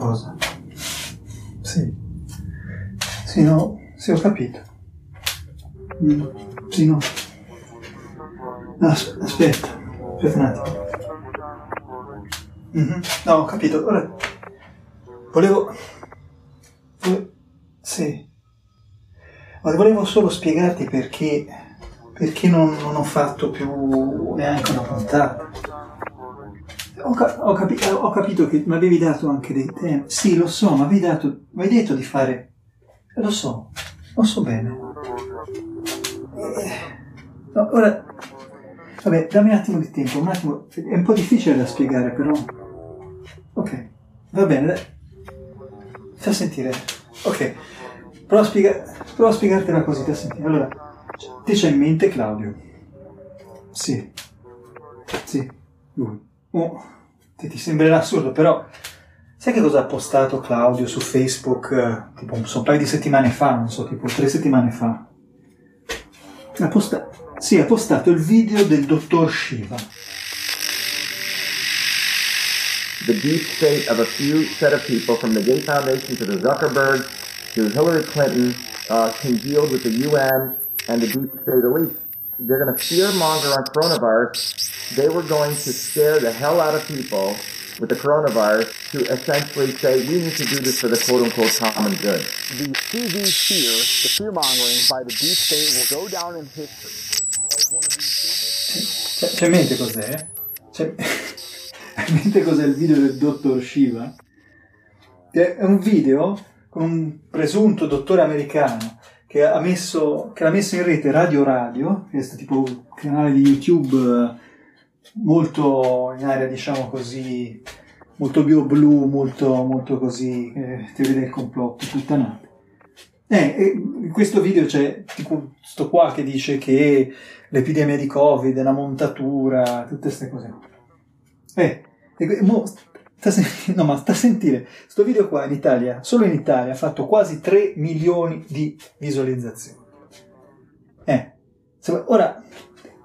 cosa. Sì. Sì, no. Sì, ho capito. Mm. Sì, no. As- aspetta. Aspetta un attimo. Mhm. No, ho capito. Ora. Volevo. Volevo- Sì. Ma volevo solo spiegarti perché. Perché non, non ho fatto più neanche una puntata. Ho, ho capi- ho capito che mi avevi dato anche dei temi. Sì, lo so, dato. Mi hai detto di fare. Lo so, lo so bene. Eh, no, ora. Vabbè, dammi un attimo di tempo, un attimo. È un po' difficile da spiegare, però. Ok, va bene. Fa sentire. Ok, prova a, spiega- prova a spiegarti una cosita, senti. Allora, ti c'è in mente Claudio? Sì. Sì, lui. Oh, ti, ti sembrerà assurdo, però sai che cosa ha postato Claudio su Facebook eh, tipo un, un paio di settimane fa, non so, tipo tre settimane fa? Ha posta- sì, ha postato il video del dottor Shiva. the deep state of a few set of people, from the Gates Foundation to the Zuckerberg to Hillary Clinton, uh, congealed with the UN and the deep state elite. They're going to fearmonger on coronavirus. They were going to scare the hell out of people with the coronavirus to essentially say we need to do this for the quote unquote common good. The TV fear, the fear mongering by the deep state will go down in history as one of the biggest. C'è, mente cos'è? C'è, mente cos'è il video del dottor Shiva? È un video con un presunto dottore americano che ha messo, che l'ha messo in rete Radio Radio, questo tipo canale di YouTube molto in area, diciamo così, molto bio-blu, molto, molto così, eh, teoria del complotto, puttanate. Eh, in questo video c'è tipo sto qua che dice che l'epidemia di Covid una montatura, tutte queste cose. Eh, e, mo, sta, no, ma sta a sentire, sto video qua in Italia, solo in Italia, ha fatto quasi 3 milioni di visualizzazioni. Eh, ora,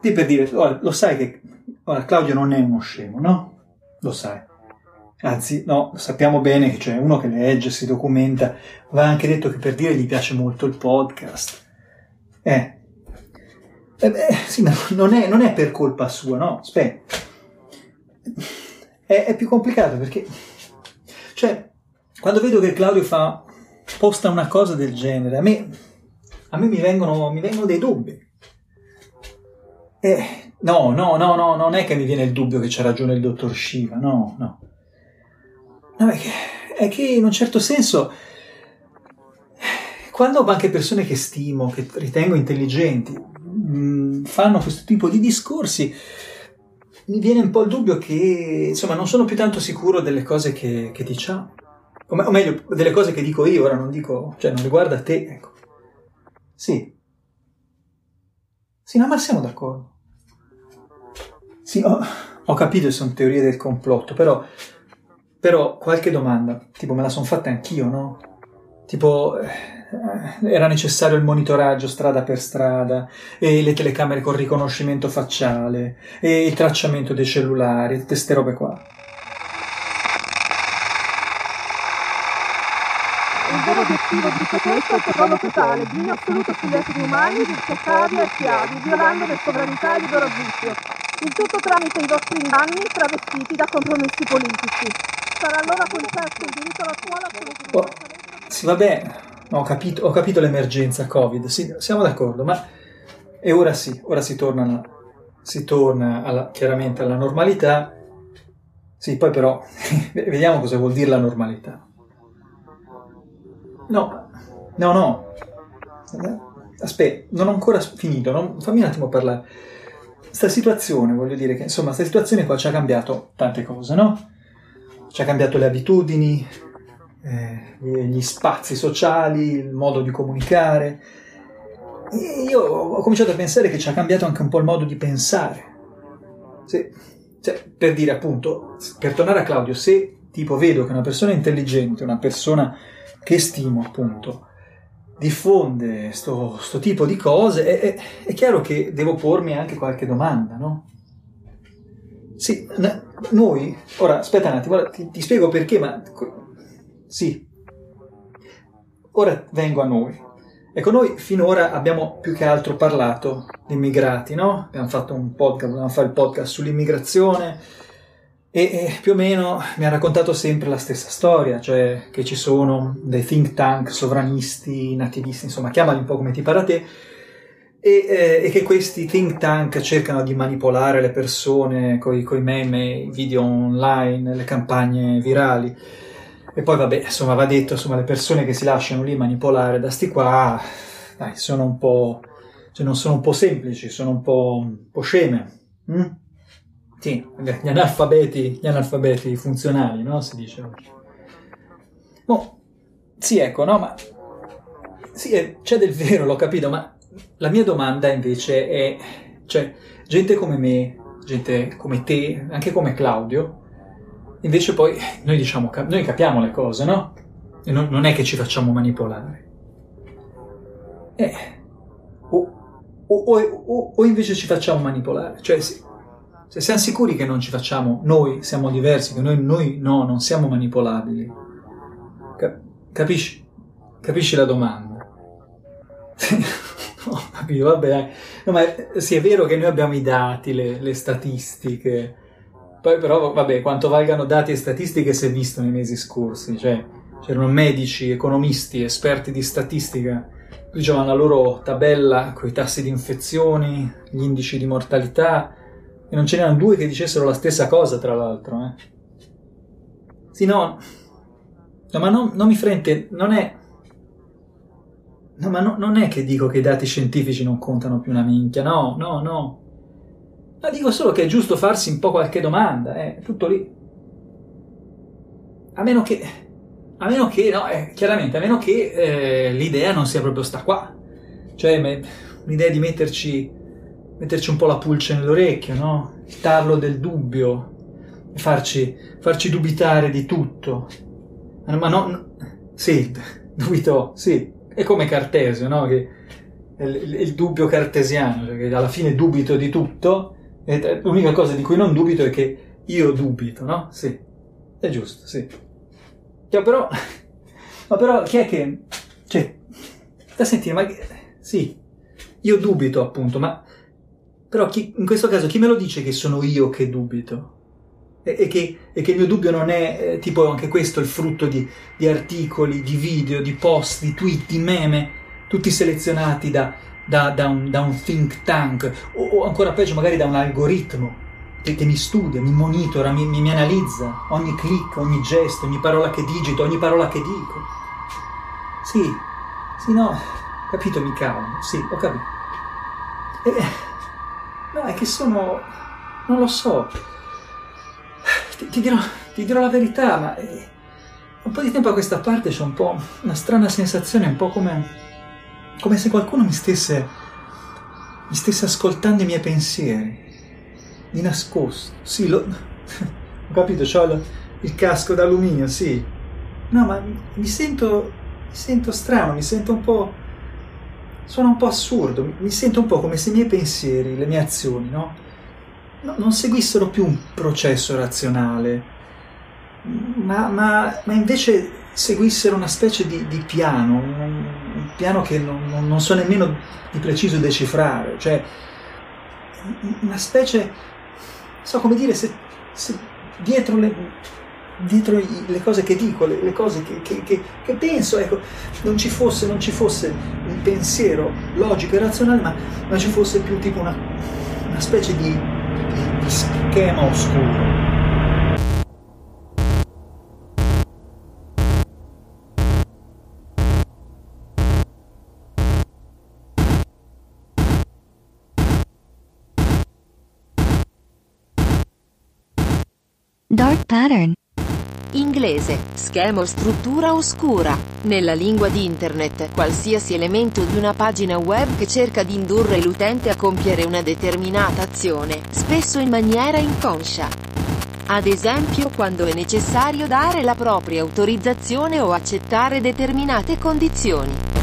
ti per dire, ora, lo sai che ora, Claudio non è uno scemo, no? Lo sai. Anzi, no, sappiamo bene che c'è uno che legge, si documenta, va anche detto che per dire gli piace molto il podcast. Eh, eh beh, sì, ma non è, non è per colpa sua, no? Aspetta. È, è più complicato perché, cioè, quando vedo che Claudio fa, posta una cosa del genere, a me, a me mi, vengono, mi vengono dei dubbi. Eh, no, no, no, no, non è che mi viene il dubbio che c'ha ragione il dottor Shiva, no, no. No, è che, è che in un certo senso, quando anche persone che stimo, che ritengo intelligenti, mh, fanno questo tipo di discorsi, mi viene un po' il dubbio che, insomma, non sono più tanto sicuro delle cose che, che diciamo. O meglio, delle cose che dico io, ora non dico, cioè non riguarda te, ecco. Sì. Sì, no, ma siamo d'accordo. Sì, ho, ho capito che sono teorie del complotto, però, però qualche domanda, tipo me la sono fatta anch'io, no? Tipo, eh, era necessario il monitoraggio strada per strada, e le telecamere con riconoscimento facciale, e il tracciamento dei cellulari, tutte queste robe qua. Il vero obiettivo di tutto questo è il controllo totale, di assoluto sugli esseri umani, ricercarli e schiavi, violando le sovranità e il libero arbitrio. Il tutto tramite i vostri inganni travestiti da compromessi politici. Sarà allora concesso il diritto alla scuola assoluto Oh, sì, vabbè, ho capito, ho capito l'emergenza Covid, sì, siamo d'accordo, ma e ora sì, ora si torna, si torna alla- chiaramente alla normalità. Sì, poi però vediamo cosa vuol dire la normalità. No, no, no. Aspetta, non ho ancora finito, non- fammi un attimo parlare. Sta situazione, voglio dire che insomma, sta situazione qua ci ha cambiato tante cose, no? Ci ha cambiato le abitudini, eh, gli spazi sociali, il modo di comunicare. E io ho cominciato a pensare che ci ha cambiato anche un po' il modo di pensare. Se- cioè, per dire appunto, per tornare a Claudio, se tipo vedo che una persona intelligente, una persona che stimo appunto, diffonde sto, sto tipo di cose, è, è, chiaro che devo pormi anche qualche domanda, no? Sì, noi, ora aspetta un attimo, ti, ti spiego perché, ma sì, ora vengo a noi. Ecco, noi finora abbiamo più che altro parlato di immigrati, no? Abbiamo fatto un podcast, volevamo fare il podcast sull'immigrazione e, più o meno mi ha raccontato sempre la stessa storia, cioè che ci sono dei think tank sovranisti, nativisti, insomma, chiamali un po' come ti pare a te, e, eh, e, che questi think tank cercano di manipolare le persone con i meme, i video online, le campagne virali. E poi vabbè, insomma, va detto, insomma, le persone che si lasciano lì manipolare da sti qua, dai, sono un po', cioè non sono un po' semplici, sono un po', un po sceme. Mm? Sì, gli analfabeti, gli analfabeti funzionali, no? Si dice. Oh, sì, ecco, no, ma... Sì, c'è del vero, l'ho capito, ma la mia domanda invece è, cioè, gente come me, gente come te, anche come Claudio, Invece poi noi diciamo, noi capiamo le cose, no? E non, non è che ci facciamo manipolare. Eh, o, o, o, o, invece ci facciamo manipolare. Cioè, se, se, siamo sicuri che non ci facciamo, noi siamo diversi, che noi, noi no, non siamo manipolabili. capisci? Capisci la domanda? no, capito, vabbè. No, ma sì, è vero che noi abbiamo i dati, le, le statistiche, poi però, vabbè, quanto valgano dati e statistiche si è visto nei mesi scorsi, cioè c'erano medici, economisti, esperti di statistica, dicevano la loro tabella con i tassi di infezioni, gli indici di mortalità, e non ce n'erano due che dicessero la stessa cosa, tra l'altro. Eh. Sì, no, no ma non, non mi frente, non è... No, ma no, non è che dico che i dati scientifici non contano più una minchia, no, no, no. Ma dico solo che è giusto farsi un po' qualche domanda, è eh, tutto lì. A meno che, a meno che, no, eh, chiaramente, a meno che eh, l'idea non sia proprio sta qua. Cioè, me, l'idea di metterci, metterci un po' la pulce nell'orecchio, no? Il tarlo del dubbio, farci, farci dubitare di tutto. Ma no, sì, dubito, sì, è come Cartesio, no? Che il, il, dubbio cartesiano, cioè che alla fine dubito di tutto e l'unica cosa di cui non dubito è che io dubito, no? Sì, è giusto, sì. Cioè, però, ma però chi è che... Cioè, da sentire, ma... Sì, io dubito appunto, ma... Però chi, in questo caso chi me lo dice che sono io che dubito? E, e, che, e che, il mio dubbio non è eh, tipo anche questo il frutto di, di articoli, di video, di post, di tweet, di meme, tutti selezionati da, da, da, un, da un, think tank o, o, ancora peggio magari da un algoritmo che, che mi studia, mi monitora, mi, mi, mi, analizza ogni click, ogni gesto, ogni parola che digito, ogni parola che dico. Sì, sì, no, capito, mi calmo, sì, ho capito. Eh, no, è che sono... non lo so. Ti, ti, dirò, ti dirò, la verità, ma eh, un po' di tempo a questa parte c'è un po' una strana sensazione, un po' come come se qualcuno mi stesse, mi stesse ascoltando i miei pensieri, di nascosto. Sì, lo, ho capito, ho il, il casco d'alluminio, sì. No, ma mi sento, mi sento strano, mi sento un po'... Sono un po' assurdo, mi sento un po' come se i miei pensieri, le mie azioni, no? no non seguissero più un processo razionale, ma, ma, ma invece seguissero una specie di, di piano, un, un, piano che non, non, so nemmeno di preciso decifrare, cioè una specie, so come dire, se, se dietro, le, dietro le, cose che dico, le, cose che, che, che, che, penso, ecco, non ci fosse, non ci fosse un pensiero logico e razionale, ma, ma ci fosse più tipo una, una specie di, di, di schema oscuro. Dark pattern. Inglese, schema o struttura oscura. Nella lingua di Internet, qualsiasi elemento di una pagina web che cerca di indurre l'utente a compiere una determinata azione, spesso in maniera inconscia. Ad esempio quando è necessario dare la propria autorizzazione o accettare determinate condizioni.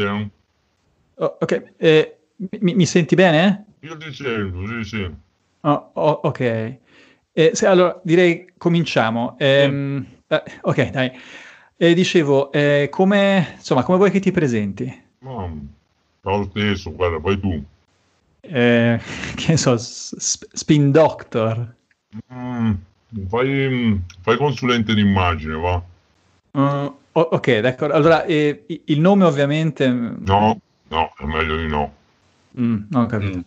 Sente? eh? Oh, ok, eh, mi, mi senti bene? Io ti sento, sì, sì. Oh, oh, ok. Eh, se- allora, direi cominciamo. Ehm, eh, ok, dai. Eh, dicevo, eh, come, insomma, come vuoi che ti presenti? Fa lo stesso, guarda, fai tu. Eh, che ne so, spin doctor. Mm, fai, fai consulente d'immagine, va? Mm, ok, d'accordo. Allora, eh, il nome ovviamente... No, no, è meglio di no. Mm, non ho capito.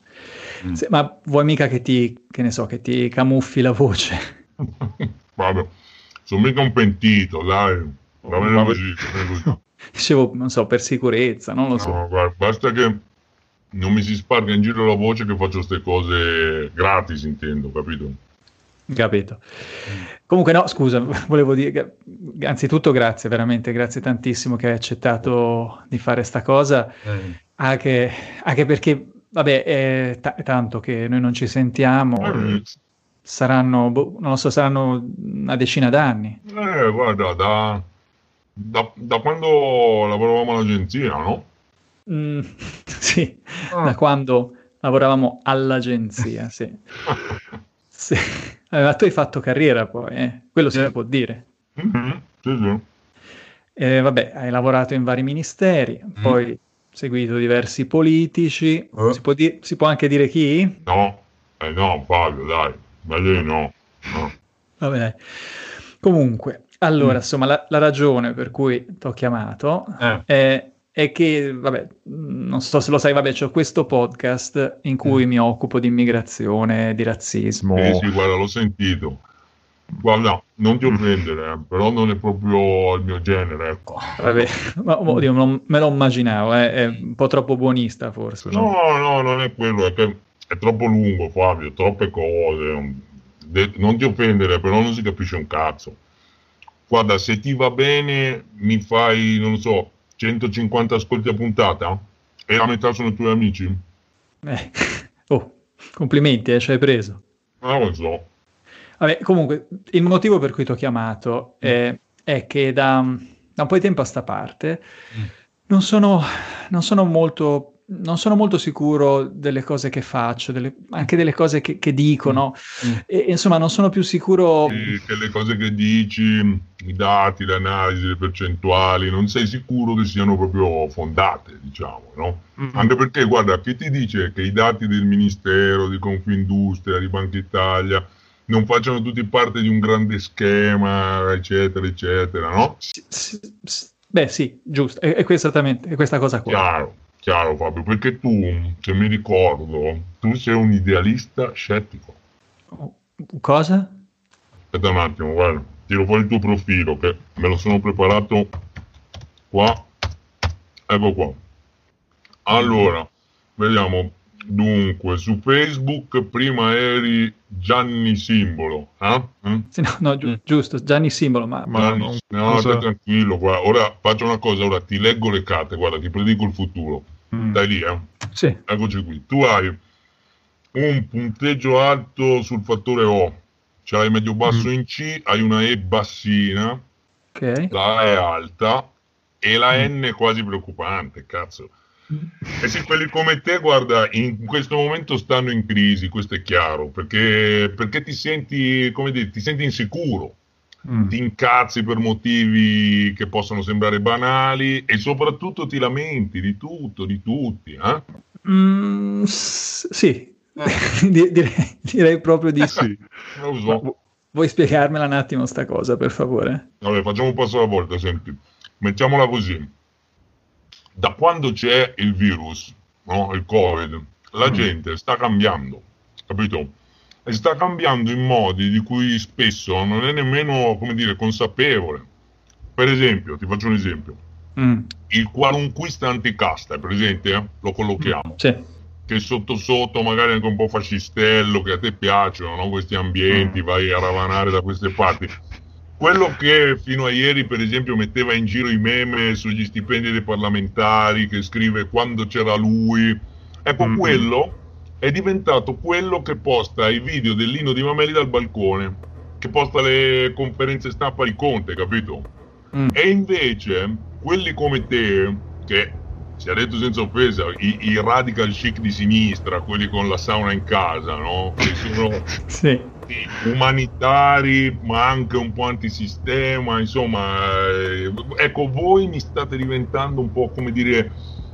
Sì, ma vuoi mica che ti, che ne so, che ti camuffi la voce? Vabbè, sono mica un pentito, dai. Va bene così, così. Dicevo, non so, per sicurezza, non lo so. No, guarda, basta che non mi si sparga in giro la voce che faccio queste cose gratis, intendo, capito? Capito. Comunque, no, scusa, volevo dire, anzitutto grazie, veramente, grazie tantissimo che hai accettato di fare sta cosa, anche, anche perché, vabbè, è, è tanto che noi non ci sentiamo, Eh, saranno, boh, non lo so, saranno una decina d'anni. eh, guarda, da, da, da quando lavoravamo all'agenzia, no? Mm, sì, Ah. da quando lavoravamo all'agenzia, sì. Sì. Eh, ma tu hai fatto carriera poi, eh? Quello si può dire. Mhm, Sì, sì. Eh, vabbè, hai lavorato in vari ministeri, poi seguito diversi politici. Eh. Si può, di- si può anche dire chi? No, eh no, Fabio, dai, meglio no. no. Vabbè, dai. Comunque, allora, insomma, la, la ragione per cui ti ho chiamato è, è che, vabbè, mh, non so se lo sai, vabbè, c'ho questo podcast in cui mi occupo di immigrazione, di razzismo. Sì, sì, guarda, l'ho sentito. Guarda, non ti offendere, eh, però non è proprio il mio genere, ecco. Vabbè, ma, oddio, me lo, immaginavo, eh, è un po' troppo buonista forse. No, no, non è quello, è che è troppo lungo, Fabio, troppe cose. De- non ti offendere, però non si capisce un cazzo. Guarda, se ti va bene, mi fai, non so, 150 ascolti a puntata? E la metà sono i tuoi amici? Eh, Oh, complimenti, eh, ci hai preso. Non lo so. Vabbè, comunque, il motivo per cui ti ho chiamato è, è che da, da un po' di tempo a sta parte non sono, non sono molto, non sono molto sicuro delle cose che faccio, delle- anche delle cose che, che dico, no? E, insomma, non sono più sicuro. Sì, che le cose che dici, i dati, le analisi, le percentuali, non sei sicuro che siano proprio fondate, diciamo, no? Anche perché, guarda, chi ti dice che i dati del Ministero, di Confindustria, di Banca Italia non facciano tutti parte di un grande schema, eccetera, eccetera, no? S- s- s- Beh, sì, giusto, è, è esattamente è questa cosa qua. Chiaro, chiaro Fabio, perché tu, se mi ricordo, tu sei un idealista scettico. Oh, Cosa? Aspetta un attimo, guarda, tiro fuori il tuo profilo che me lo sono preparato qua. Ecco qua. Allora, vediamo. Dunque, su Facebook prima eri Gianni Simbolo, eh? Mm? Sì, no, no, giu- giusto, Gianni Simbolo, ma, ma non- no, so- stai tranquillo, guarda. Ora faccio una cosa, ora ti leggo le carte, guarda, ti predico il futuro. Mm. Stai lì, eh? Sì, Eccoci qui. Tu hai un punteggio alto sul fattore O, ce l'hai medio basso in C, hai una E bassina, ok. la A è alta e la N è quasi preoccupante, cazzo. E sì, quelli come te, guarda, in questo momento stanno in crisi, questo è chiaro, perché, perché ti senti, come dire, ti senti insicuro, Mm. ti incazzi per motivi che possono sembrare banali e soprattutto ti lamenti di tutto, di tutti, eh? Mm, sì, Di- direi, direi proprio di sì. Non lo so. vu- vuoi spiegarmela un attimo sta cosa, per favore? Vabbè, facciamo un passo alla volta, senti. Mettiamola così. Da quando c'è il virus, no? il Covid, la gente sta cambiando, capito? E sta cambiando in modi di cui spesso non è nemmeno, come dire, consapevole. Per esempio, ti faccio un esempio. Mm, Il qualunquista anticasta, è presente? Lo collochiamo. Sì, Che sotto sotto magari anche un po' fascistello, che a te piacciono, no? Questi ambienti, vai a ravanare da queste parti. Quello che fino a ieri, per esempio, metteva in giro i meme sugli stipendi dei parlamentari, che scrive quando c'era lui, ecco Mm. quello è diventato quello che posta i video del Lino di Mameli dal balcone, che posta le conferenze stampa di Conte, capito? Mm. E invece quelli come te, che sia detto senza offesa, i, i, radical chic di sinistra, quelli con la sauna in casa, no? Che sono sì. Umanitari, ma anche un po' antisistema, insomma, eh, ecco, voi mi state diventando un po', come dire,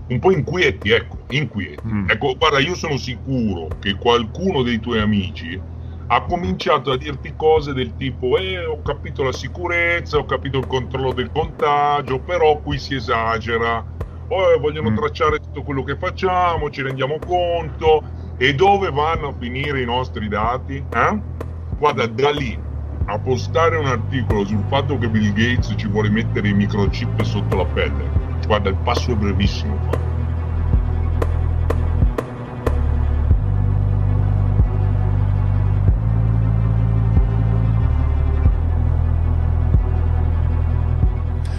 un po' inquieti, ecco, inquieti. Mm. Ecco, guarda, io sono sicuro che qualcuno dei tuoi amici ha cominciato a dirti cose del tipo eh, ho capito la sicurezza, ho capito il controllo del contagio, però qui si esagera, oh, vogliono mm. tracciare tutto quello che facciamo, ci rendiamo conto, e dove vanno a finire i nostri dati? Eh? Guarda, da lì a postare un articolo sul fatto che Bill Gates ci vuole mettere i microchip sotto la pelle, guarda, il passo è brevissimo. Qua.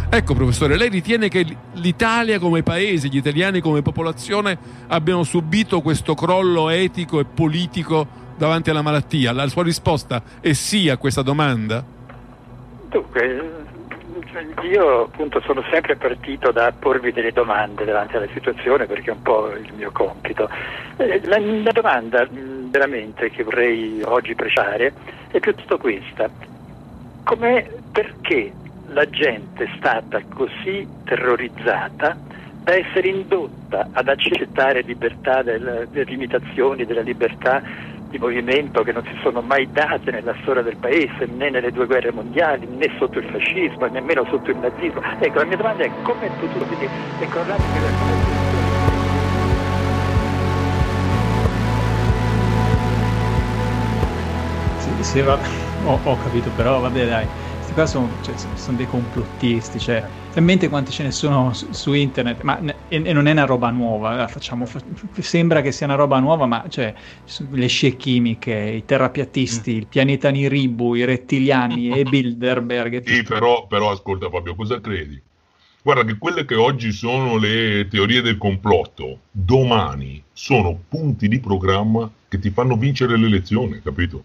Ecco, professore, lei ritiene che l'Italia come paese, gli italiani come popolazione abbiano subito questo crollo etico e politico davanti alla malattia? La sua risposta è sì a questa domanda? Dunque, io appunto sono sempre partito da porvi delle domande davanti alla situazione perché è un po' il mio compito. Eh, la, la domanda veramente che vorrei oggi preciare è piuttosto questa. Com'è, perché la gente è stata così terrorizzata da essere indotta ad accettare libertà del, le limitazioni della libertà di movimento che non si sono mai date nella storia del paese, né nelle due guerre mondiali, né sotto il fascismo, nemmeno sotto il nazismo. Ecco, la mia domanda è come è potuto quindi ecco, sì, sì, va, ho, ho capito, però vabbè dai qua sono, cioè, sono dei complottisti, cioè, in mente quante ce ne sono su, su internet, ma e, e, non è una roba nuova, facciamo, sembra che sia una roba nuova, ma cioè, le scie chimiche, i terrapiattisti, mm. il pianeta Niribu, i rettiliani e Bilderberg. Sì, però, però ascolta Fabio, cosa credi? Guarda che quelle che oggi sono le teorie del complotto, domani sono punti di programma che ti fanno vincere l'elezione, capito?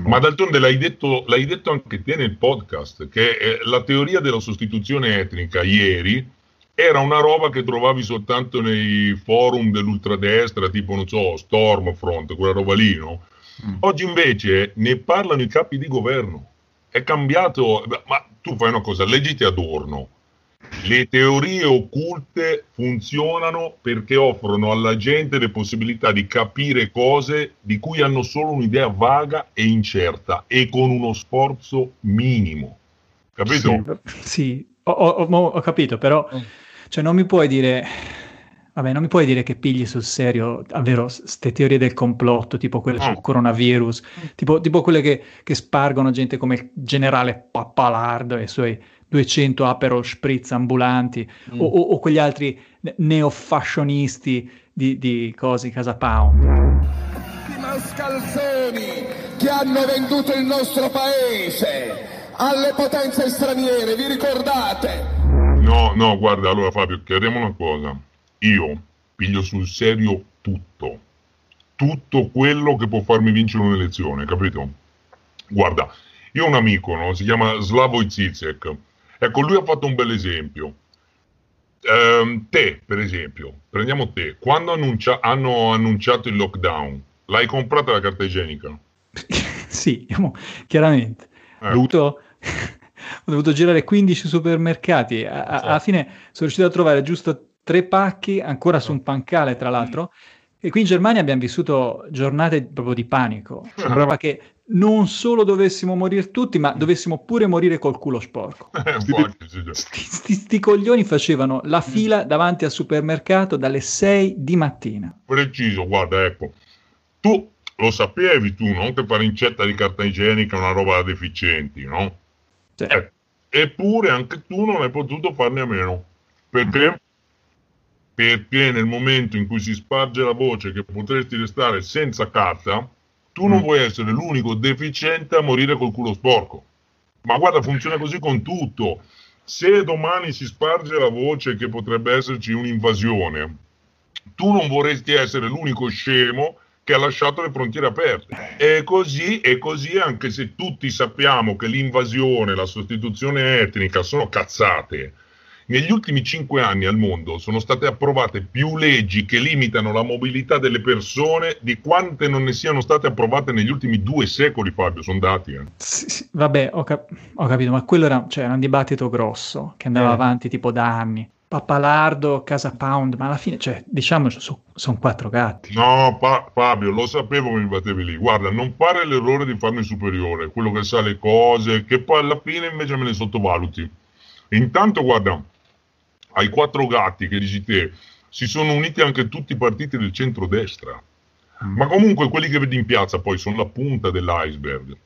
Ma d'altronde l'hai detto, l'hai detto anche te nel podcast, che eh, la teoria della sostituzione etnica ieri era una roba che trovavi soltanto nei forum dell'ultradestra, tipo, non so, Stormfront, quella roba lì, no? Mm. Oggi invece ne parlano i capi di governo. È cambiato, ma tu fai una cosa, leggiti Adorno, le teorie occulte funzionano perché offrono alla gente le possibilità di capire cose di cui hanno solo un'idea vaga e incerta e con uno sforzo minimo. Capito? Sì, sì. Ho, ho, ho, capito, però mm. cioè, non mi puoi dire... Vabbè, non mi puoi dire che pigli sul serio davvero queste teorie del complotto, tipo quelle mm. sul coronavirus, tipo, tipo quelle che, che, spargono gente come il generale Pappalardo e i suoi 200 Aperol Spritz ambulanti mm. o, o, quegli altri neofascionisti di, di cosi Casa Pound. I mascalzoni che hanno venduto il nostro paese alle potenze straniere, vi ricordate? No, no, guarda, allora Fabio, chiariamo una cosa. Io piglio sul serio tutto. Tutto quello che può farmi vincere un'elezione, capito? Guarda, io ho un amico, no? Si chiama Slavoj Zizek Ecco, lui ha fatto un bel esempio. Eh, te, per esempio, prendiamo te, quando annuncia- hanno annunciato il lockdown, l'hai comprata la carta igienica? sì, chiaramente. Eh. Ho, dovuto, ho dovuto girare 15 supermercati. A, a, alla fine sono riuscito a trovare giusto tre pacchi, ancora su un pancale, tra l'altro. E qui in Germania abbiamo vissuto giornate proprio di panico. Sembrava che non solo dovessimo morire tutti, ma dovessimo pure morire col culo sporco. Sti coglioni facevano la mm. fila davanti al supermercato dalle 6 di mattina. Preciso, guarda, ecco. Tu lo sapevi tu, no? Che fare incetta di carta igienica è una roba da deficienti, no? Sì. Eh, eppure anche tu non hai potuto farne a meno. Perché? Perché nel momento in cui si sparge la voce che potresti restare senza carta, tu non mm. vuoi essere l'unico deficiente a morire col culo sporco. Ma guarda, funziona così con tutto. Se domani si sparge la voce che potrebbe esserci un'invasione, tu non vorresti essere l'unico scemo che ha lasciato le frontiere aperte. E così, e così anche se tutti sappiamo che l'invasione, la sostituzione etnica sono cazzate, negli ultimi cinque anni al mondo sono state approvate più leggi che limitano la mobilità delle persone di quante non ne siano state approvate negli ultimi due secoli, Fabio, sono dati. Eh. Sì, sì, vabbè, ho, cap- ho, capito, ma quello era, cioè, era, un dibattito grosso che andava eh. avanti tipo da anni. Papalardo, Casa Pound, ma alla fine, cioè, diciamo, sono son quattro gatti. No, pa- Fabio, lo sapevo che mi battevi lì. Guarda, non fare l'errore di farmi superiore, quello che sa le cose, che poi alla fine invece me le sottovaluti. Intanto, guarda, ai quattro gatti che dici te, si sono uniti anche tutti i partiti del centrodestra. Mm. Ma comunque quelli che vedi in piazza poi sono la punta dell'iceberg.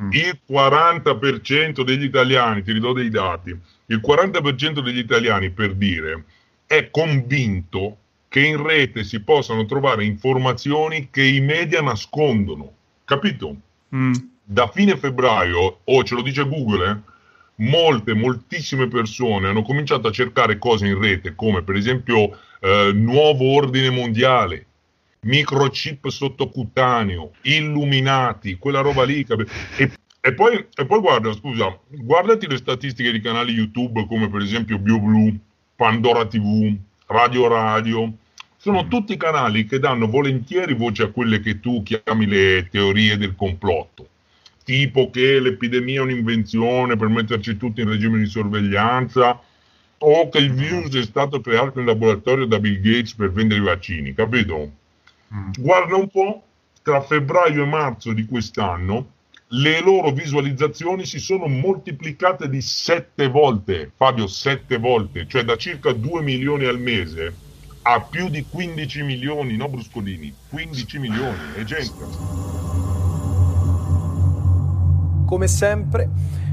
Mm. Il 40% degli italiani, ti ridò dei dati, il 40% degli italiani, per dire, è convinto che in rete si possano trovare informazioni che i media nascondono. Capito? Mm. Da fine febbraio, o oh, ce lo dice Google, eh, molte, moltissime persone hanno cominciato a cercare cose in rete, come per esempio eh, nuovo ordine mondiale, microchip sottocutaneo, illuminati, quella roba lì. E, e, poi, e poi guarda, scusa, guardati le statistiche di canali YouTube come per esempio BioBlue, Pandora TV, Radio Radio. Sono tutti canali che danno volentieri voce a quelle che tu chiami le teorie del complotto tipo che l'epidemia è un'invenzione per metterci tutti in regime di sorveglianza o che il virus è stato creato in laboratorio da Bill Gates per vendere i vaccini, capito? Mm. Guarda un po', tra febbraio e marzo di quest'anno le loro visualizzazioni si sono moltiplicate di sette volte, Fabio, sette volte, cioè da circa 2 milioni al mese a più di 15 milioni, no Bruscolini, 15 milioni, è gente. Come sempre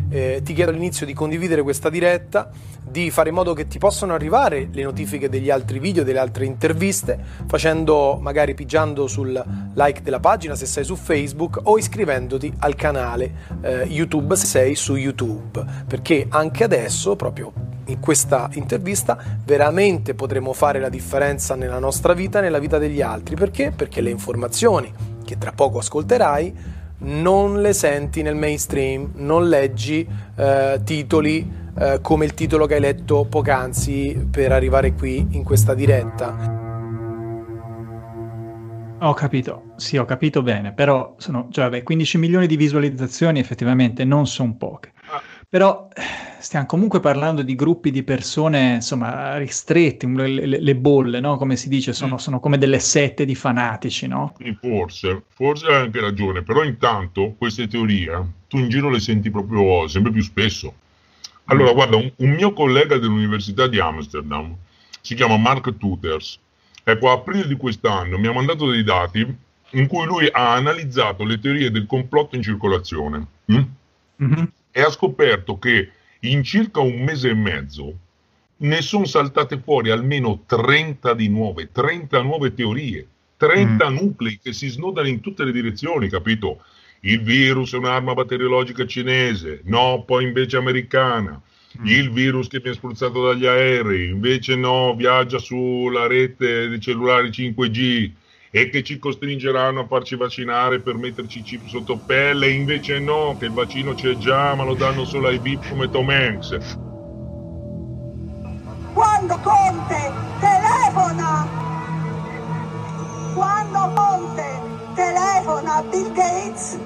eh, ti chiedo all'inizio di condividere questa diretta, di fare in modo che ti possano arrivare le notifiche degli altri video, delle altre interviste, facendo magari pigiando sul like della pagina se sei su Facebook o iscrivendoti al canale eh, YouTube se sei su YouTube, perché anche adesso, proprio in questa intervista, veramente potremo fare la differenza nella nostra vita e nella vita degli altri. Perché? Perché le informazioni che tra poco ascolterai non le senti nel mainstream, non leggi eh, titoli eh, come il titolo che hai letto poc'anzi per arrivare qui in questa diretta. Ho capito, sì, ho capito bene, però sono, cioè, vabbè, 15 milioni di visualizzazioni effettivamente non sono poche. Però stiamo comunque parlando di gruppi di persone, insomma, ristretti, le, le, le bolle, no? Come si dice, sono, mm. sono, come delle sette di fanatici, no? Forse, forse hai anche ragione, però intanto queste teorie tu in giro le senti proprio sempre più spesso. Allora, mm. guarda, un, un mio collega dell'Università di Amsterdam, si chiama Mark Tuters, ecco, a aprile di quest'anno mi ha mandato dei dati in cui lui ha analizzato le teorie del complotto in circolazione. Mm? Mm-hmm e ha scoperto che in circa un mese e mezzo ne sono saltate fuori almeno 30 di nuove, 30 nuove teorie, 30 mm. nuclei che si snodano in tutte le direzioni, capito? Il virus è un'arma batteriologica cinese, no, poi invece americana. Mm. Il virus che viene spruzzato dagli aerei, invece no, viaggia sulla rete dei cellulari 5G e che ci costringeranno a farci vaccinare per metterci chip sotto pelle, invece no, che il vaccino c'è già, ma lo danno solo ai VIP come Tom Hanks. Quando Conte telefona, quando Conte telefona a Bill Gates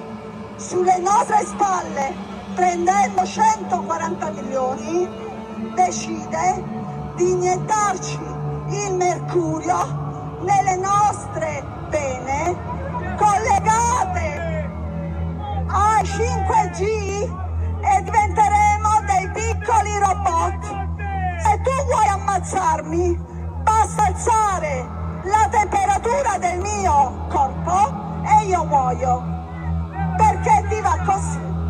sulle nostre spalle, prendendo 140 milioni, decide di iniettarci il mercurio nelle nostre pene collegate ai 5G e diventeremo dei piccoli robot. Se tu vuoi ammazzarmi, basta alzare la temperatura del mio corpo e io muoio. Perché ti va così?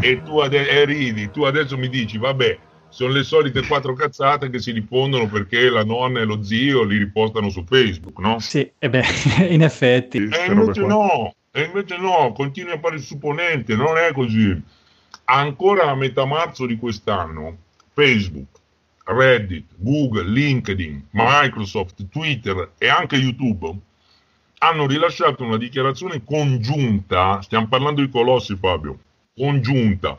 E tu ade- e ridi, tu adesso mi dici, vabbè, sono le solite quattro cazzate che si diffondono perché la nonna e lo zio li ripostano su Facebook, no? Sì, e beh, in effetti. E invece no, e invece no, continui a fare il supponente, non è così. Ancora a metà marzo di quest'anno, Facebook, Reddit, Google, LinkedIn, Microsoft, Twitter e anche YouTube hanno rilasciato una dichiarazione congiunta, stiamo parlando di colossi Fabio, congiunta,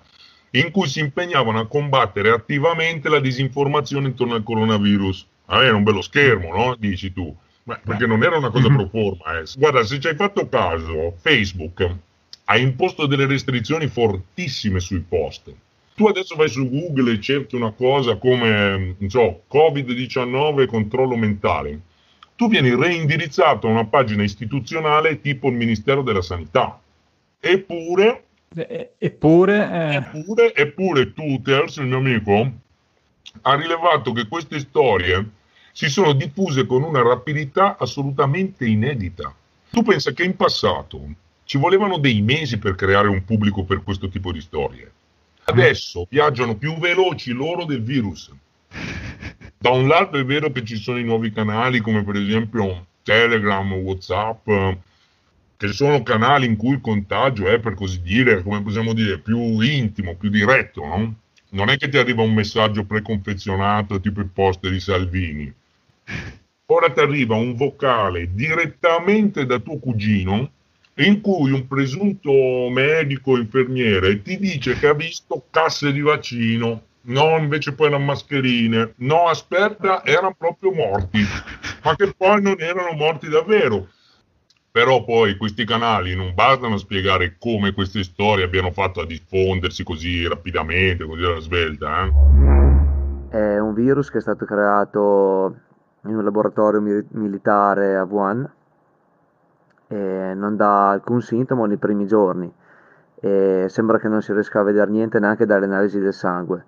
in cui si impegnavano a combattere attivamente la disinformazione intorno al coronavirus. Avere un bello schermo, no? Dici tu. Beh, perché non era una cosa pro forma. Eh. Guarda, se ci hai fatto caso, Facebook ha imposto delle restrizioni fortissime sui post. Tu adesso vai su Google e cerchi una cosa come, non so, Covid-19 controllo mentale. Tu vieni reindirizzato a una pagina istituzionale tipo il Ministero della Sanità. Eppure, E- eppure, eh, eppure, eppure Tuters, il mio amico, ha rilevato che queste storie si sono diffuse con una rapidità assolutamente inedita. Tu pensa che in passato ci volevano dei mesi per creare un pubblico per questo tipo di storie. Adesso viaggiano più veloci loro del virus. Da un lato è vero che ci sono i nuovi canali come per esempio Telegram, Whatsapp, eh, che sono canali in cui il contagio è per così dire, come possiamo dire, più intimo, più diretto, no? Non è che ti arriva un messaggio preconfezionato tipo il post di Salvini. Ora ti arriva un vocale direttamente da tuo cugino in cui un presunto medico infermiere ti dice che ha visto casse di vaccino, no invece poi erano mascherine, no aspetta erano proprio morti, ma che poi non erano morti davvero. Però poi questi canali non bastano a spiegare come queste storie abbiano fatto a diffondersi così rapidamente, così alla svelta. Eh? È un virus che è stato creato in un laboratorio mi- militare a Wuhan e non dà alcun sintomo nei primi giorni e sembra che non si riesca a vedere niente neanche dalle analisi del sangue.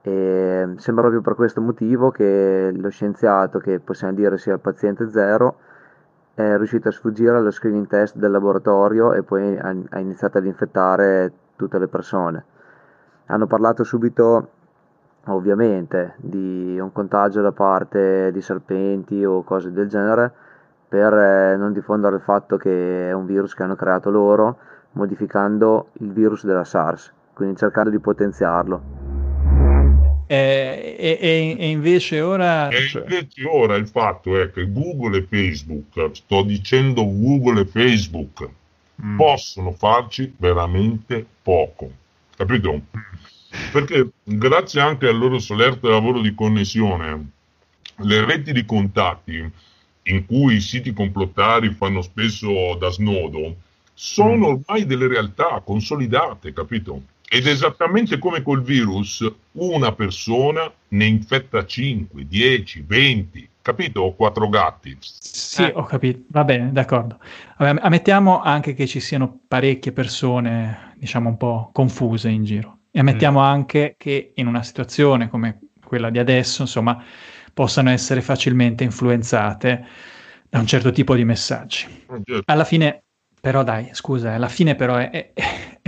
E sembra proprio per questo motivo che lo scienziato, che possiamo dire sia il paziente zero, è riuscito a sfuggire allo screening test del laboratorio e poi ha, iniziato ad infettare tutte le persone. Hanno parlato subito, ovviamente, di un contagio da parte di serpenti o cose del genere per eh, non diffondere il fatto che è un virus che hanno creato loro, modificando il virus della SARS, quindi cercando di potenziarlo. Eh, e, e- e invece ora... E invece ora il fatto è che Google e Facebook, sto dicendo Google e Facebook, possono farci veramente poco. Capito? Perché grazie anche al loro solerte lavoro di connessione, le reti di contatti in cui i siti complottari fanno spesso da snodo, sono ormai delle realtà consolidate, capito? Ed esattamente come col virus, una persona ne infetta 5, 10, 20, capito? O quattro gatti. Sì, ho capito, va bene, d'accordo. Vabbè, ammettiamo anche che ci siano parecchie persone, diciamo, un po' confuse in giro. E ammettiamo anche che in una situazione come quella di adesso, insomma, possano essere facilmente influenzate da un certo tipo di messaggi. certo. Alla fine, però dai, scusa, alla fine però è, è-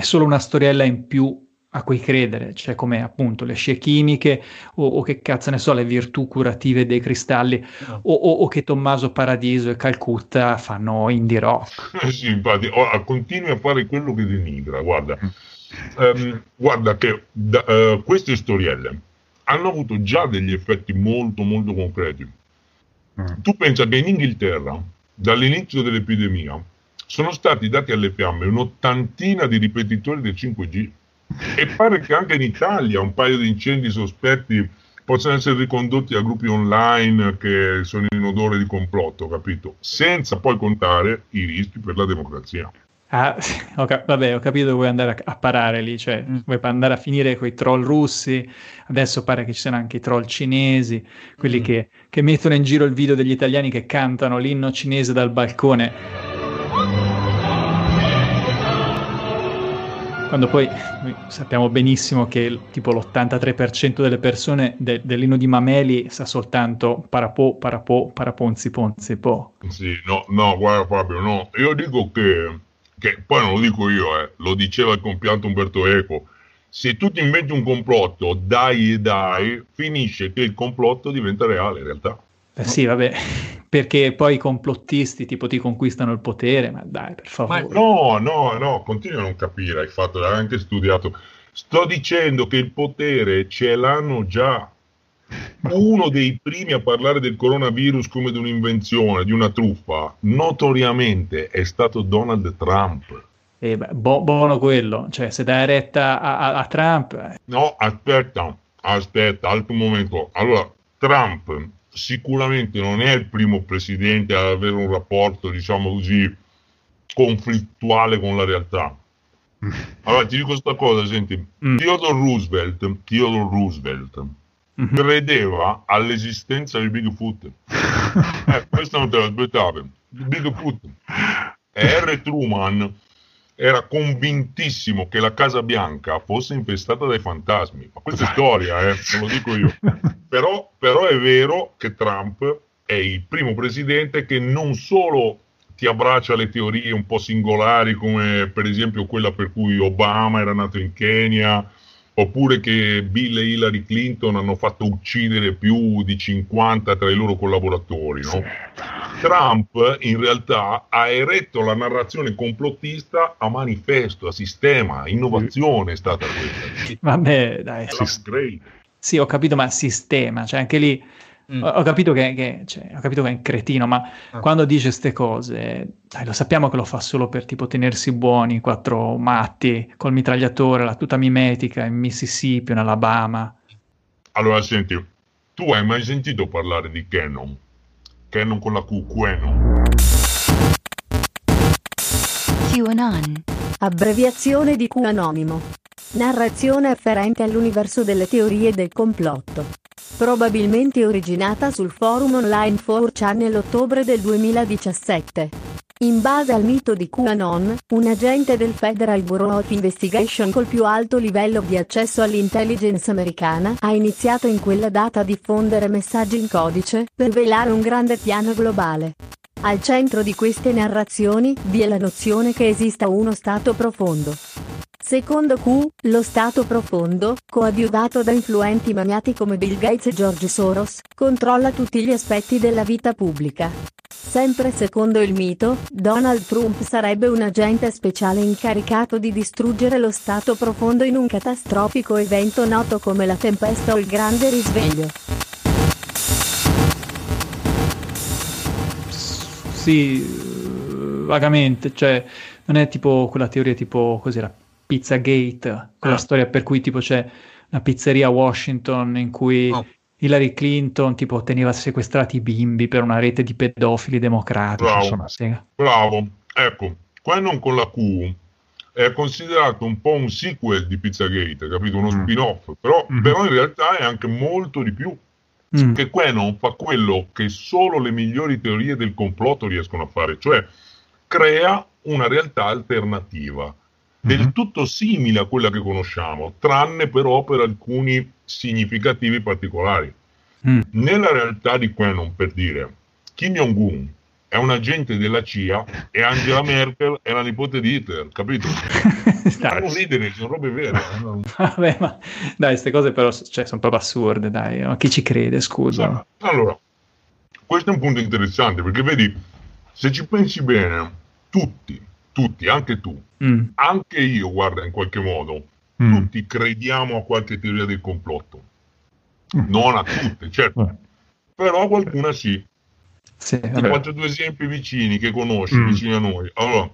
è solo una storiella in più a cui credere, cioè come appunto le scie chimiche o, o che cazzo ne so, le virtù curative dei cristalli o, o- o che Tommaso Paradiso e Calcutta fanno indie rock. Eh sì, infatti, ora continui a fare quello che denigra. Guarda, Ehm, guarda che da- eh, queste storielle hanno avuto già degli effetti molto, molto concreti. Tu pensa che in Inghilterra, dall'inizio dell'epidemia, sono stati dati alle fiamme un'ottantina di ripetitori del 5G. E pare che anche in Italia un paio di incendi sospetti possano essere ricondotti a gruppi online che sono in odore di complotto, capito? Senza poi contare i rischi per la democrazia. Ah, ho cap- vabbè, ho capito che vuoi andare a, a parare lì, cioè vuoi andare a finire con i troll russi, adesso pare che ci siano anche i troll cinesi, quelli che, che mettono in giro il video degli italiani che cantano l'inno cinese dal balcone. Quando poi sappiamo benissimo che tipo l'83% delle persone de- dell'inno di Mameli sa soltanto parapò, parapò, paraponzi, ponzi, po'. Sì, no, no, guarda Fabio, no, io dico che, che poi non lo dico io, eh, lo diceva il compianto Umberto Eco, se tu ti inventi un complotto, dai e dai, finisce che il complotto diventa reale in realtà. Eh sì, vabbè, perché poi i complottisti tipo ti conquistano il potere, ma dai, per Ma favore. no, no, no, continua a non capire, hai fatto, l'hai anche studiato. Sto dicendo che il potere ce l'hanno già. uno dei primi a parlare del coronavirus come di un'invenzione, di una truffa, notoriamente è stato Donald Trump. E beh, bu- buono quello, cioè se dai retta a, a- a Trump, eh, No, aspetta, aspetta, altro momento. Allora, Trump sicuramente non è il primo presidente ad avere un rapporto, diciamo così, conflittuale con la realtà. Allora, ti dico questa cosa, senti, Theodore Roosevelt, Theodore Roosevelt credeva all'esistenza di Bigfoot. Eh, questo non te lo aspettavi. Bigfoot. E R. Truman era convintissimo che la Casa Bianca fosse infestata dai fantasmi. Ma questa è storia, eh, non lo dico io. Però, però è vero che Trump è il primo presidente che non solo ti abbraccia le teorie un po' singolari, come per esempio quella per cui Obama era nato in Kenya, oppure che Bill e Hillary Clinton hanno fatto uccidere più di 50 tra i loro collaboratori. No? Trump in realtà ha eretto la narrazione complottista a manifesto, a sistema, a innovazione è stata questa. vabbè, dai. Great. Sì, ho capito, ma sistema, cioè anche lì ho, ho capito che, che- cioè, ho capito che è un cretino, ma quando dice queste cose, dai, lo sappiamo che lo fa solo per tipo tenersi buoni, quattro matti col mitragliatore, la tuta mimetica in Mississippi, in Alabama. Allora, senti, tu hai mai sentito parlare di Canon? Canon con la Q, Canon. QAnon. Abbreviazione di Q anonimo. Narrazione afferente all'universo delle teorie del complotto. Probabilmente originata sul forum online 4chan nell'ottobre del 2017. In base al mito di QAnon, un agente del Federal Bureau of Investigation col più alto livello di accesso all'intelligence americana ha iniziato in quella data a diffondere messaggi in codice per velare un grande piano globale. Al centro di queste narrazioni vi è la nozione che esista uno stato profondo. Secondo Q, lo stato profondo, coadiuvato da influenti magnati come Bill Gates e George Soros, controlla tutti gli aspetti della vita pubblica. Sempre secondo il mito, Donald Trump sarebbe un agente speciale incaricato di distruggere lo stato profondo in un catastrofico evento noto come la tempesta o il grande risveglio. Sì, eh, vagamente, cioè non è tipo quella teoria tipo cos'era Pizzagate, quella storia per cui tipo c'è una pizzeria a Washington in cui Hillary Clinton tipo teneva sequestrati i bimbi per una rete di pedofili democratici, Bravo. insomma, sì. Bravo, ecco, Canon con la Q è considerato un po' un sequel di Pizzagate, capito? Uno spin-off, però, però in realtà è anche molto di più. Mm. Che Canon fa quello che solo le migliori teorie del complotto riescono a fare, cioè crea una realtà alternativa, del tutto simile a quella che conosciamo, tranne però per alcuni significativi particolari. Mm. Nella realtà di Quenon, per dire, Kim Jong-un è un agente della CIA e Angela Merkel è la nipote di Hitler, capito? Non ridere, sono robe vere. Vabbè, ma dai, queste cose però cioè, sono proprio assurde, dai, ma chi ci crede, scusa? Allora, questo è un punto interessante perché vedi, se ci pensi bene, tutti, tutti, anche tu, Mm. anche io, guarda, in qualche modo, Mm. tutti crediamo a qualche teoria del complotto. Non a tutte, certo, però a qualcuna sì. Sì, Ti faccio due esempi vicini che conosci, Mm. vicini a noi. Allora,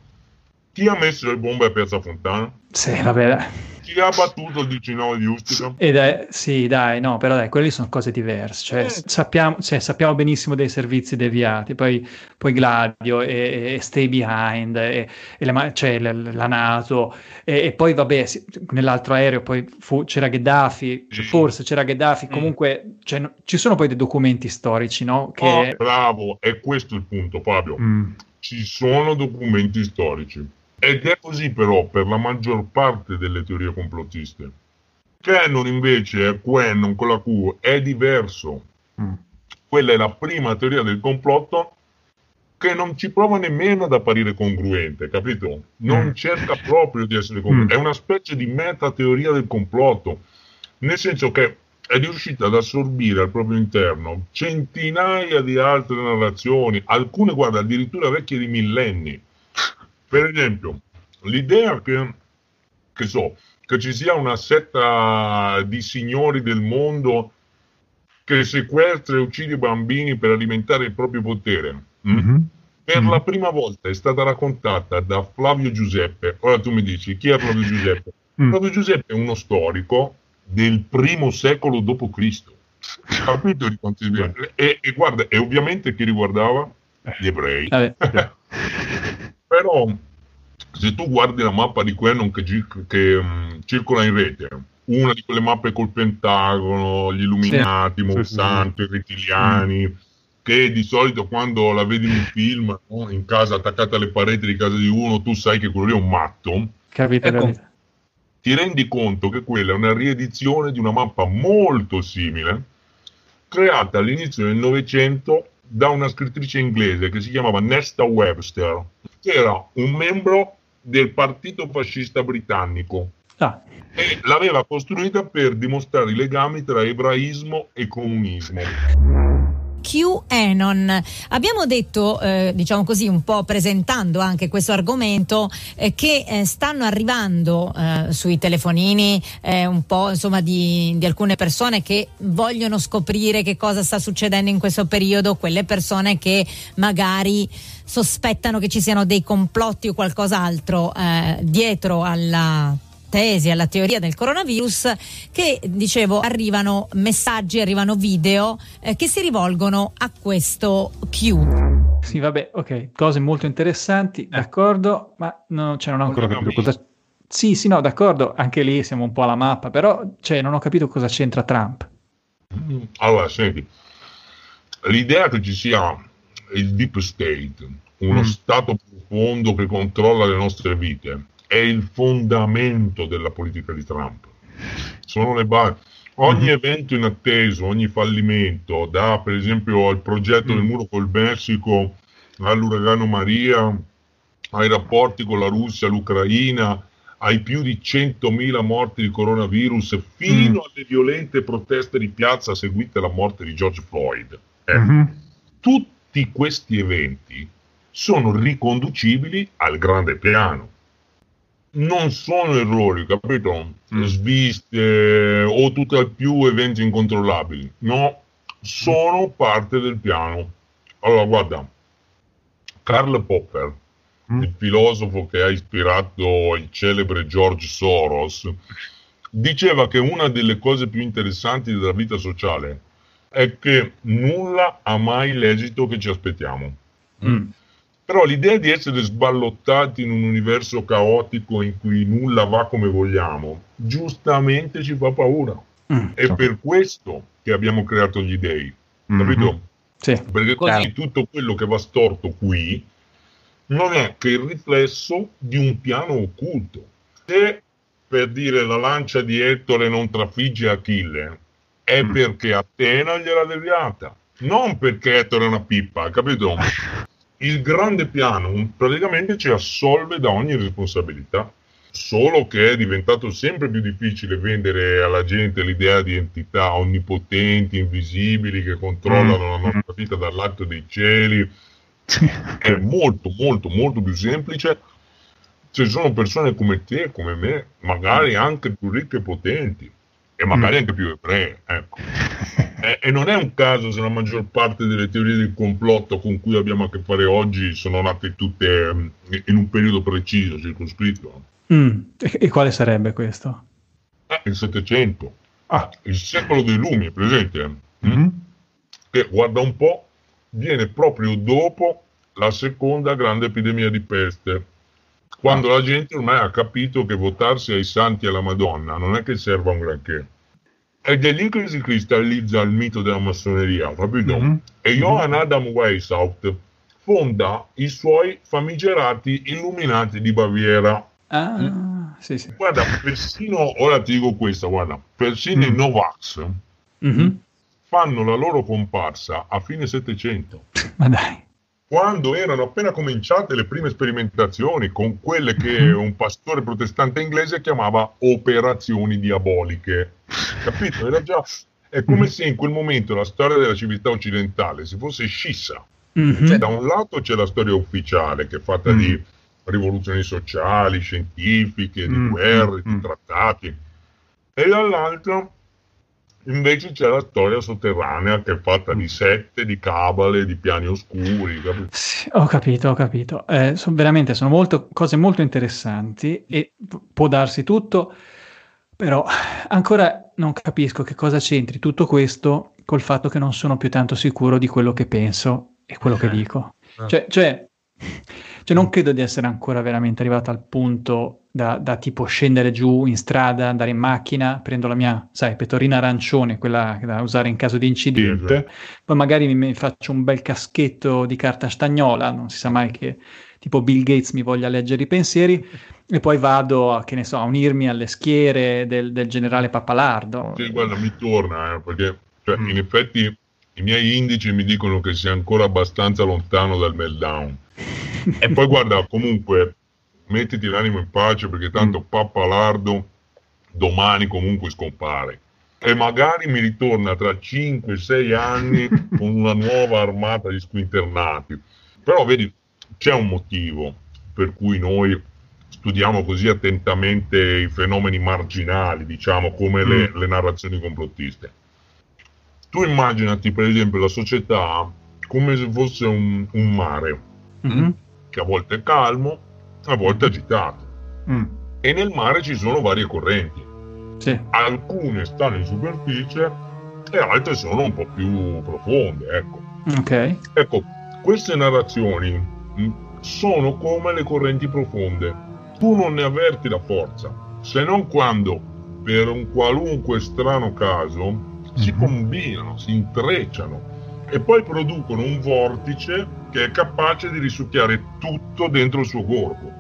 chi ha messo le bombe a Piazza Fontana? Sì, vabbè. Chi ha battuto il 19 di Ustica? E dai, sì, dai, no, però dai, quelle sono cose diverse. Cioè, Eh. sappiamo, cioè, sappiamo benissimo dei servizi deviati, poi, poi Gladio e, e Stay Behind, e, e le ma- cioè, la, la Nato, e, poi vabbè, sì, nell'altro aereo poi fu- c'era Gheddafi, cioè, forse c'era Gheddafi, comunque cioè, no- ci sono poi dei documenti storici, no? Che... Oh, bravo, è questo il punto, Fabio. Mm. Ci sono documenti storici. Ed è così però per la maggior parte delle teorie complottiste. Canon invece, è Quenon con la Q, è diverso. Quella è la prima teoria del complotto che non ci prova nemmeno ad apparire congruente, capito? Non Mm. cerca proprio di essere congruente. Mm. È una specie di metateoria del complotto, nel senso che è riuscita ad assorbire al proprio interno centinaia di altre narrazioni, alcune, guarda, addirittura vecchie di millenni. Per esempio, l'idea che, che so, che ci sia una setta di signori del mondo che sequestra e uccide i bambini per alimentare il proprio potere. mm? Per la prima volta è stata raccontata da Flavio Giuseppe. Ora tu mi dici, chi è Flavio Giuseppe? Flavio Giuseppe è uno storico del primo secolo d.C. Capito di quanti e, e guarda, e ovviamente chi riguardava? Gli ebrei. Però se tu guardi la mappa di Quenon che, che mm, circola in rete, una di quelle mappe col Pentagono, gli Illuminati, Sì, Monsanto, i rettiliani, che di solito quando la vedi in un film, no, in casa attaccata alle pareti di casa di uno, tu sai che quello lì è un matto. Capite? Ecco, ti rendi conto che quella è una riedizione di una mappa molto simile, creata all'inizio del Novecento da una scrittrice inglese che si chiamava Nesta Webster, che era un membro del partito fascista britannico. Ah. E l'aveva costruita per dimostrare i legami tra ebraismo e comunismo. QAnon. Abbiamo detto, eh, diciamo così, un po' presentando anche questo argomento, eh, che eh, stanno arrivando eh, sui telefonini eh, un po' insomma di, di alcune persone che vogliono scoprire che cosa sta succedendo in questo periodo, quelle persone che magari sospettano che ci siano dei complotti o qualcos'altro eh, dietro alla tesi, alla teoria del coronavirus, che dicevo arrivano messaggi, arrivano video eh, che si rivolgono a questo Q. Sì, vabbè, ok, cose molto interessanti, d'accordo, ma no, cioè, non ho ancora capito cosa... Sì, sì, no, d'accordo, anche lì siamo un po' alla mappa, però cioè, non ho capito cosa c'entra Trump. Mm, Allora, senti, l'idea che ci sia il deep state, uno Mm. stato profondo che controlla le nostre vite, è il fondamento della politica di Trump. Sono le basi. Ogni evento inatteso, ogni fallimento, da per esempio al progetto del muro col Messico, all'uragano Maria, ai rapporti con la Russia, l'Ucraina, ai più di 100.000 morti di coronavirus, fino alle violente proteste di piazza seguite alla morte di George Floyd. Eh, Tutti questi eventi sono riconducibili al grande piano. Non sono errori, capito? Sviste o tutt'al più eventi incontrollabili. No, sono parte del piano. Allora, guarda, Karl Popper, il filosofo che ha ispirato il celebre George Soros, diceva che una delle cose più interessanti della vita sociale è che nulla ha mai l'esito che ci aspettiamo. Però l'idea di essere sballottati in un universo caotico in cui nulla va come vogliamo, giustamente ci fa paura. È per questo che abbiamo creato gli dei, capito? Perché così tutto quello che va storto qui non è che il riflesso di un piano occulto. Se per dire la lancia di Ettore non trafigge Achille, è perché Atena gliel'ha deviata, non perché Ettore è una pippa, capito? Il grande piano praticamente ci assolve da ogni responsabilità, solo che è diventato sempre più difficile vendere alla gente l'idea di entità onnipotenti, invisibili, che controllano la nostra vita dall'alto dei cieli. È molto, molto, molto più semplice. Ci sono persone come te, come me, magari anche più ricche e potenti, e magari anche più ebree, ecco. E, e non è un caso se la maggior parte delle teorie del complotto con cui abbiamo a che fare oggi sono nate tutte mm, in un periodo preciso, circoscritto. Mm, E, e quale sarebbe questo? Eh, il Settecento, il secolo dei lumi, è presente? Mm? Che guarda un po', viene proprio dopo la seconda grande epidemia di peste, quando la gente ormai ha capito che votarsi ai santi e alla Madonna non è che serva un granché. Ed è lì che si cristallizza il mito della massoneria, capito? E Johann Adam Weishaupt fonda i suoi famigerati illuminati di Baviera. Ah, sì, sì. Guarda, persino, ora ti dico questa, guarda, persino i Novax Mhm. fanno la loro comparsa a fine Settecento. Ma dai. Quando erano appena cominciate le prime sperimentazioni con quelle che un pastore protestante inglese chiamava operazioni diaboliche. Capito? Era già... È come se in quel momento la storia della civiltà occidentale si fosse scissa. Mhm. Cioè, da un lato c'è la storia ufficiale che è fatta di rivoluzioni sociali, scientifiche, di Mm, guerre, di trattati, e dall'altro Invece c'è la storia sotterranea che è fatta di sette, di cabale, di piani oscuri. capito? Sì, ho capito, ho capito. Eh, son- veramente sono molto, cose molto interessanti e p- può darsi tutto, però ancora non capisco che cosa c'entri tutto questo col fatto che non sono più tanto sicuro di quello che penso e quello che dico. Ah. Cioè, cioè, cioè non credo di essere ancora veramente arrivato al punto da, da tipo scendere giù in strada, andare in macchina, prendo la mia, sai, pettorina arancione, quella da usare in caso di incidente, poi magari mi, faccio un bel caschetto di carta stagnola, non si sa mai che tipo Bill Gates mi voglia leggere i pensieri, e poi vado a, che ne so, a unirmi alle schiere del, del generale Pappalardo. Sì, guarda, mi torna, eh, perché cioè, in effetti i miei indici mi dicono che sei ancora abbastanza lontano dal meltdown. E poi guarda, comunque, mettiti l'animo in pace perché tanto Pappalardo domani comunque scompare. E magari mi ritorna tra 5-6 anni con una nuova armata di squinternati. Però vedi, c'è un motivo per cui noi studiamo così attentamente i fenomeni marginali, diciamo, come le, le narrazioni complottiste. Tu immaginati, per esempio, la società come se fosse un, un mare, Mhm. che a volte è calmo, a volte è agitato. Mm. E nel mare ci sono varie correnti. Sì. Alcune stanno in superficie e altre sono un po' più profonde, ecco. Ok. Ecco, queste narrazioni mh, sono come le correnti profonde. Tu non ne avverti la forza, se non quando, per un qualunque strano caso, si combinano, si intrecciano e poi producono un vortice che è capace di risucchiare tutto dentro il suo corpo.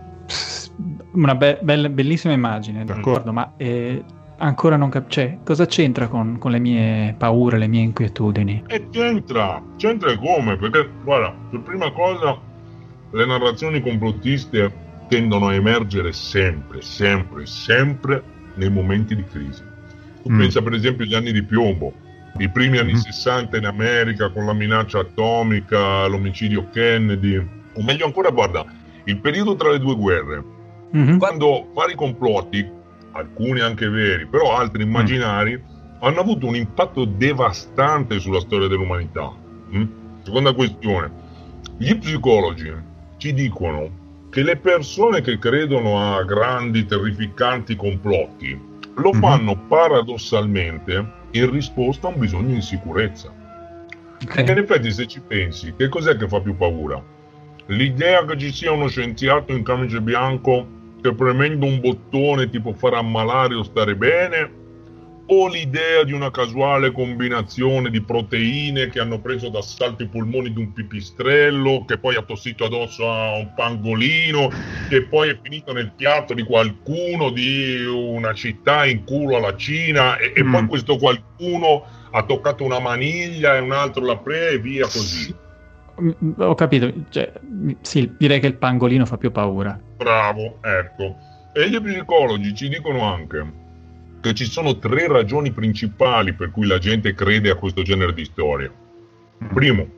Una be- bella- bellissima immagine, d'accordo, ma eh, ancora non capisco, cioè, cosa c'entra con, con le mie paure, le mie inquietudini? E c'entra, c'entra e come? Perché, guarda, per prima cosa, le narrazioni complottiste tendono a emergere sempre, sempre, sempre nei momenti di crisi. Tu Mm. pensa per esempio agli anni di piombo, i primi anni 60 in America con la minaccia atomica, l'omicidio Kennedy, o meglio ancora, guarda, il periodo tra le due guerre, Mhm. quando vari complotti, alcuni anche veri, però altri immaginari, hanno avuto un impatto devastante sulla storia dell'umanità. Mm? Seconda questione, gli psicologi ci dicono che le persone che credono a grandi, terrificanti complotti lo fanno paradossalmente in risposta a un bisogno di sicurezza. E in effetti, se ci pensi, che cos'è che fa più paura? L'idea che ci sia uno scienziato in camice bianco che premendo un bottone ti può far ammalare o stare bene? O l'idea di una casuale combinazione di proteine che hanno preso d'assalto i polmoni di un pipistrello, che poi ha tossito addosso a un pangolino, che poi è finito nel piatto di qualcuno di una città in culo alla Cina, e, e poi questo qualcuno ha toccato una maniglia e un altro l'ha presa e via così. Mm, Ho capito, cioè, mm, sì, direi che il pangolino fa più paura. Bravo, ecco. E gli psicologi ci dicono anche che ci sono tre ragioni principali per cui la gente crede a questo genere di storie. Primo,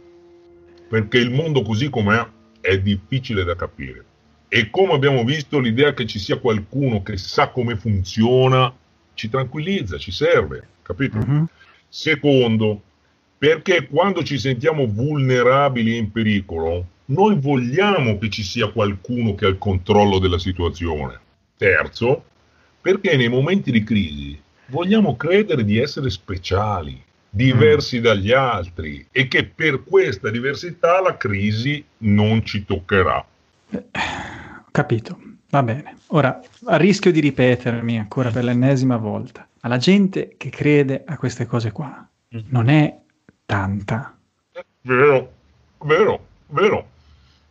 perché il mondo così com'è è difficile da capire. E come abbiamo visto, l'idea che ci sia qualcuno che sa come funziona ci tranquillizza, ci serve, capito? Secondo, perché quando ci sentiamo vulnerabili e in pericolo, noi vogliamo che ci sia qualcuno che ha il controllo della situazione. Terzo, perché nei momenti di crisi vogliamo credere di essere speciali, diversi dagli altri e che per questa diversità la crisi non ci toccherà. Capito, va bene. Ora, a rischio di ripetermi ancora per l'ennesima volta, ma la gente che crede a queste cose qua non è tanta. Vero, vero, vero.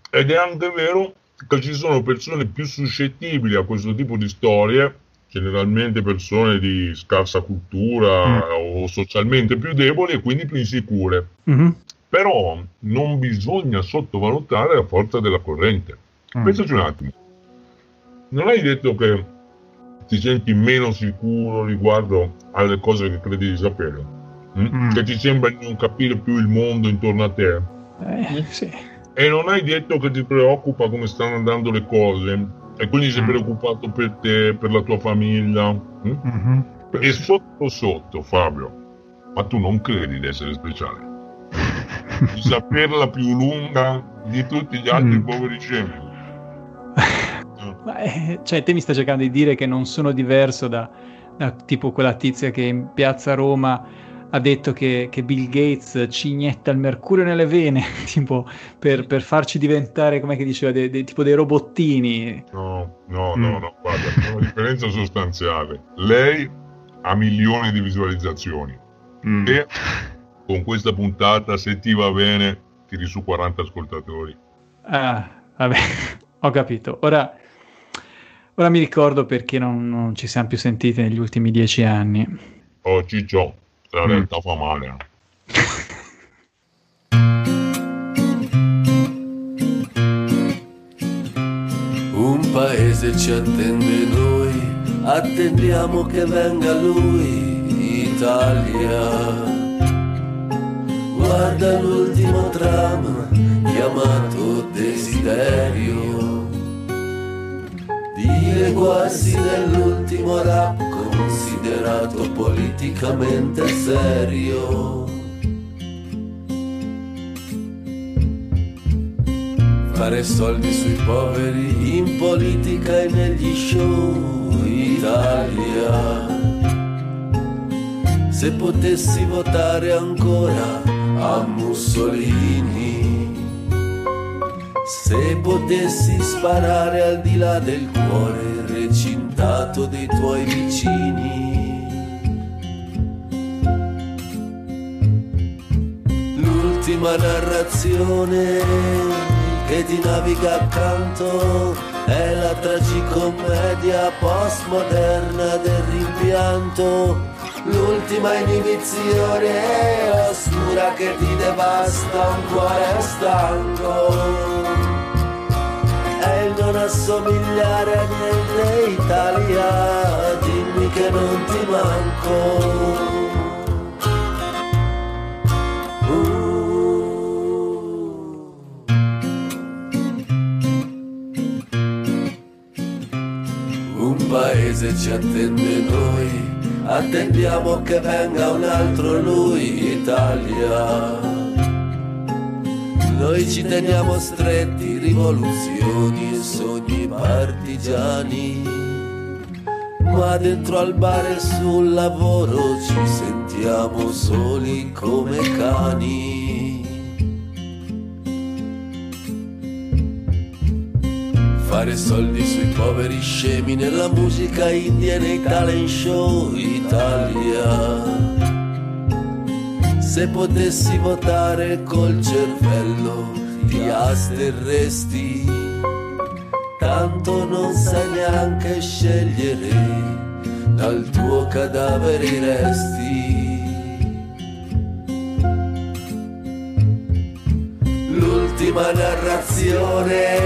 Ed è anche vero che ci sono persone più suscettibili a questo tipo di storie, generalmente persone di scarsa cultura o socialmente più deboli e quindi più insicure. Mhm. Però non bisogna sottovalutare la forza della corrente. Pensaci un attimo. Non hai detto che ti senti meno sicuro riguardo alle cose che credi di sapere? Mm? Che ti sembra di non capire più il mondo intorno a te? Eh, sì. E non hai detto che ti preoccupa come stanno andando le cose? E quindi sei preoccupato per te, per la tua famiglia? mm? E sotto sotto, Fabio, Ma tu non credi di essere speciale? di saperla più lunga di tutti gli altri Mm. poveri scemi. Eh, cioè, te mi stai cercando di dire che non sono diverso da, da tipo quella tizia che in piazza Roma ha detto che, che Bill Gates ci inietta il mercurio nelle vene, tipo per, per farci diventare, come che diceva, dei, dei- tipo dei robottini. No, no, Mm. no, no, guarda, c'è una differenza sostanziale. Lei ha milioni di visualizzazioni Mm. e con questa puntata, se ti va bene, tiri su 40 ascoltatori. Ah, vabbè, ho capito. Ora, ora mi ricordo perché non, non ci siamo più sentiti negli ultimi dieci anni. Oh, Ciccio, la Mm. realtà fa male. eh. Un paese ci attende noi, attendiamo che venga lui, Italia. Guarda l'ultimo tram chiamato desiderio, dire quasi dell'ultimo rap considerato politicamente serio. Fare soldi sui poveri in politica e negli show Italia. Se potessi votare ancora a Mussolini. Se potessi sparare al di là del cuore recintato dei tuoi vicini. L'ultima narrazione che ti naviga accanto è la tragicommedia postmoderna del rimpianto, l'ultima inibizione oscura che ti devasta un cuore stanco. Non assomigliare a niente Italia, dimmi che non ti manco. Un paese ci attende noi, attendiamo che venga un altro lui, Italia. Noi ci teniamo stretti, rivoluzioni e sogni partigiani. Ma dentro al bar e sul lavoro ci sentiamo soli come cani. Fare soldi sui poveri scemi nella musica india e nei talent show Italia. Se potessi votare col cervello ti asterresti, tanto non sai neanche scegliere dal tuo cadavere i resti. L'ultima narrazione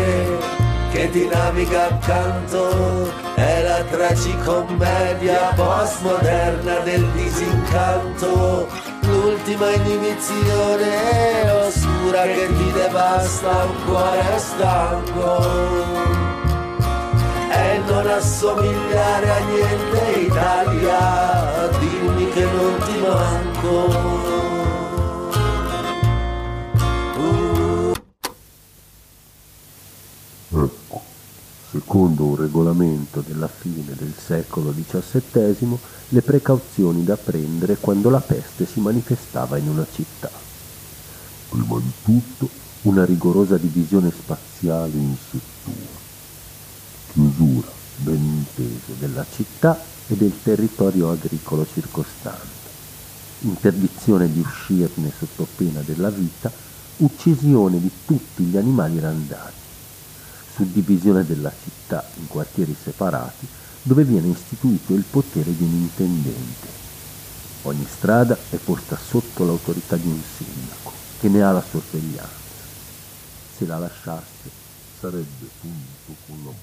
che ti naviga accanto è la tragicommedia postmoderna del disincanto, l'ultima inibizione oscura che ti devasta un cuore stanco. Il non assomigliare a niente Italia, dimmi che non ti manco. Secondo un regolamento della fine del secolo XVII, le precauzioni da prendere quando la peste si manifestava in una città. Prima di tutto, una rigorosa divisione spaziale in settori, chiusura ben inteso della città e del territorio agricolo circostante, interdizione di uscirne sotto pena della vita, uccisione di tutti gli animali randati, suddivisione della città in quartieri separati dove viene istituito il potere di un intendente. Ogni strada è posta sotto l'autorità di un sindaco che ne ha la sorveglianza. Se la lasciasse sarebbe la morte.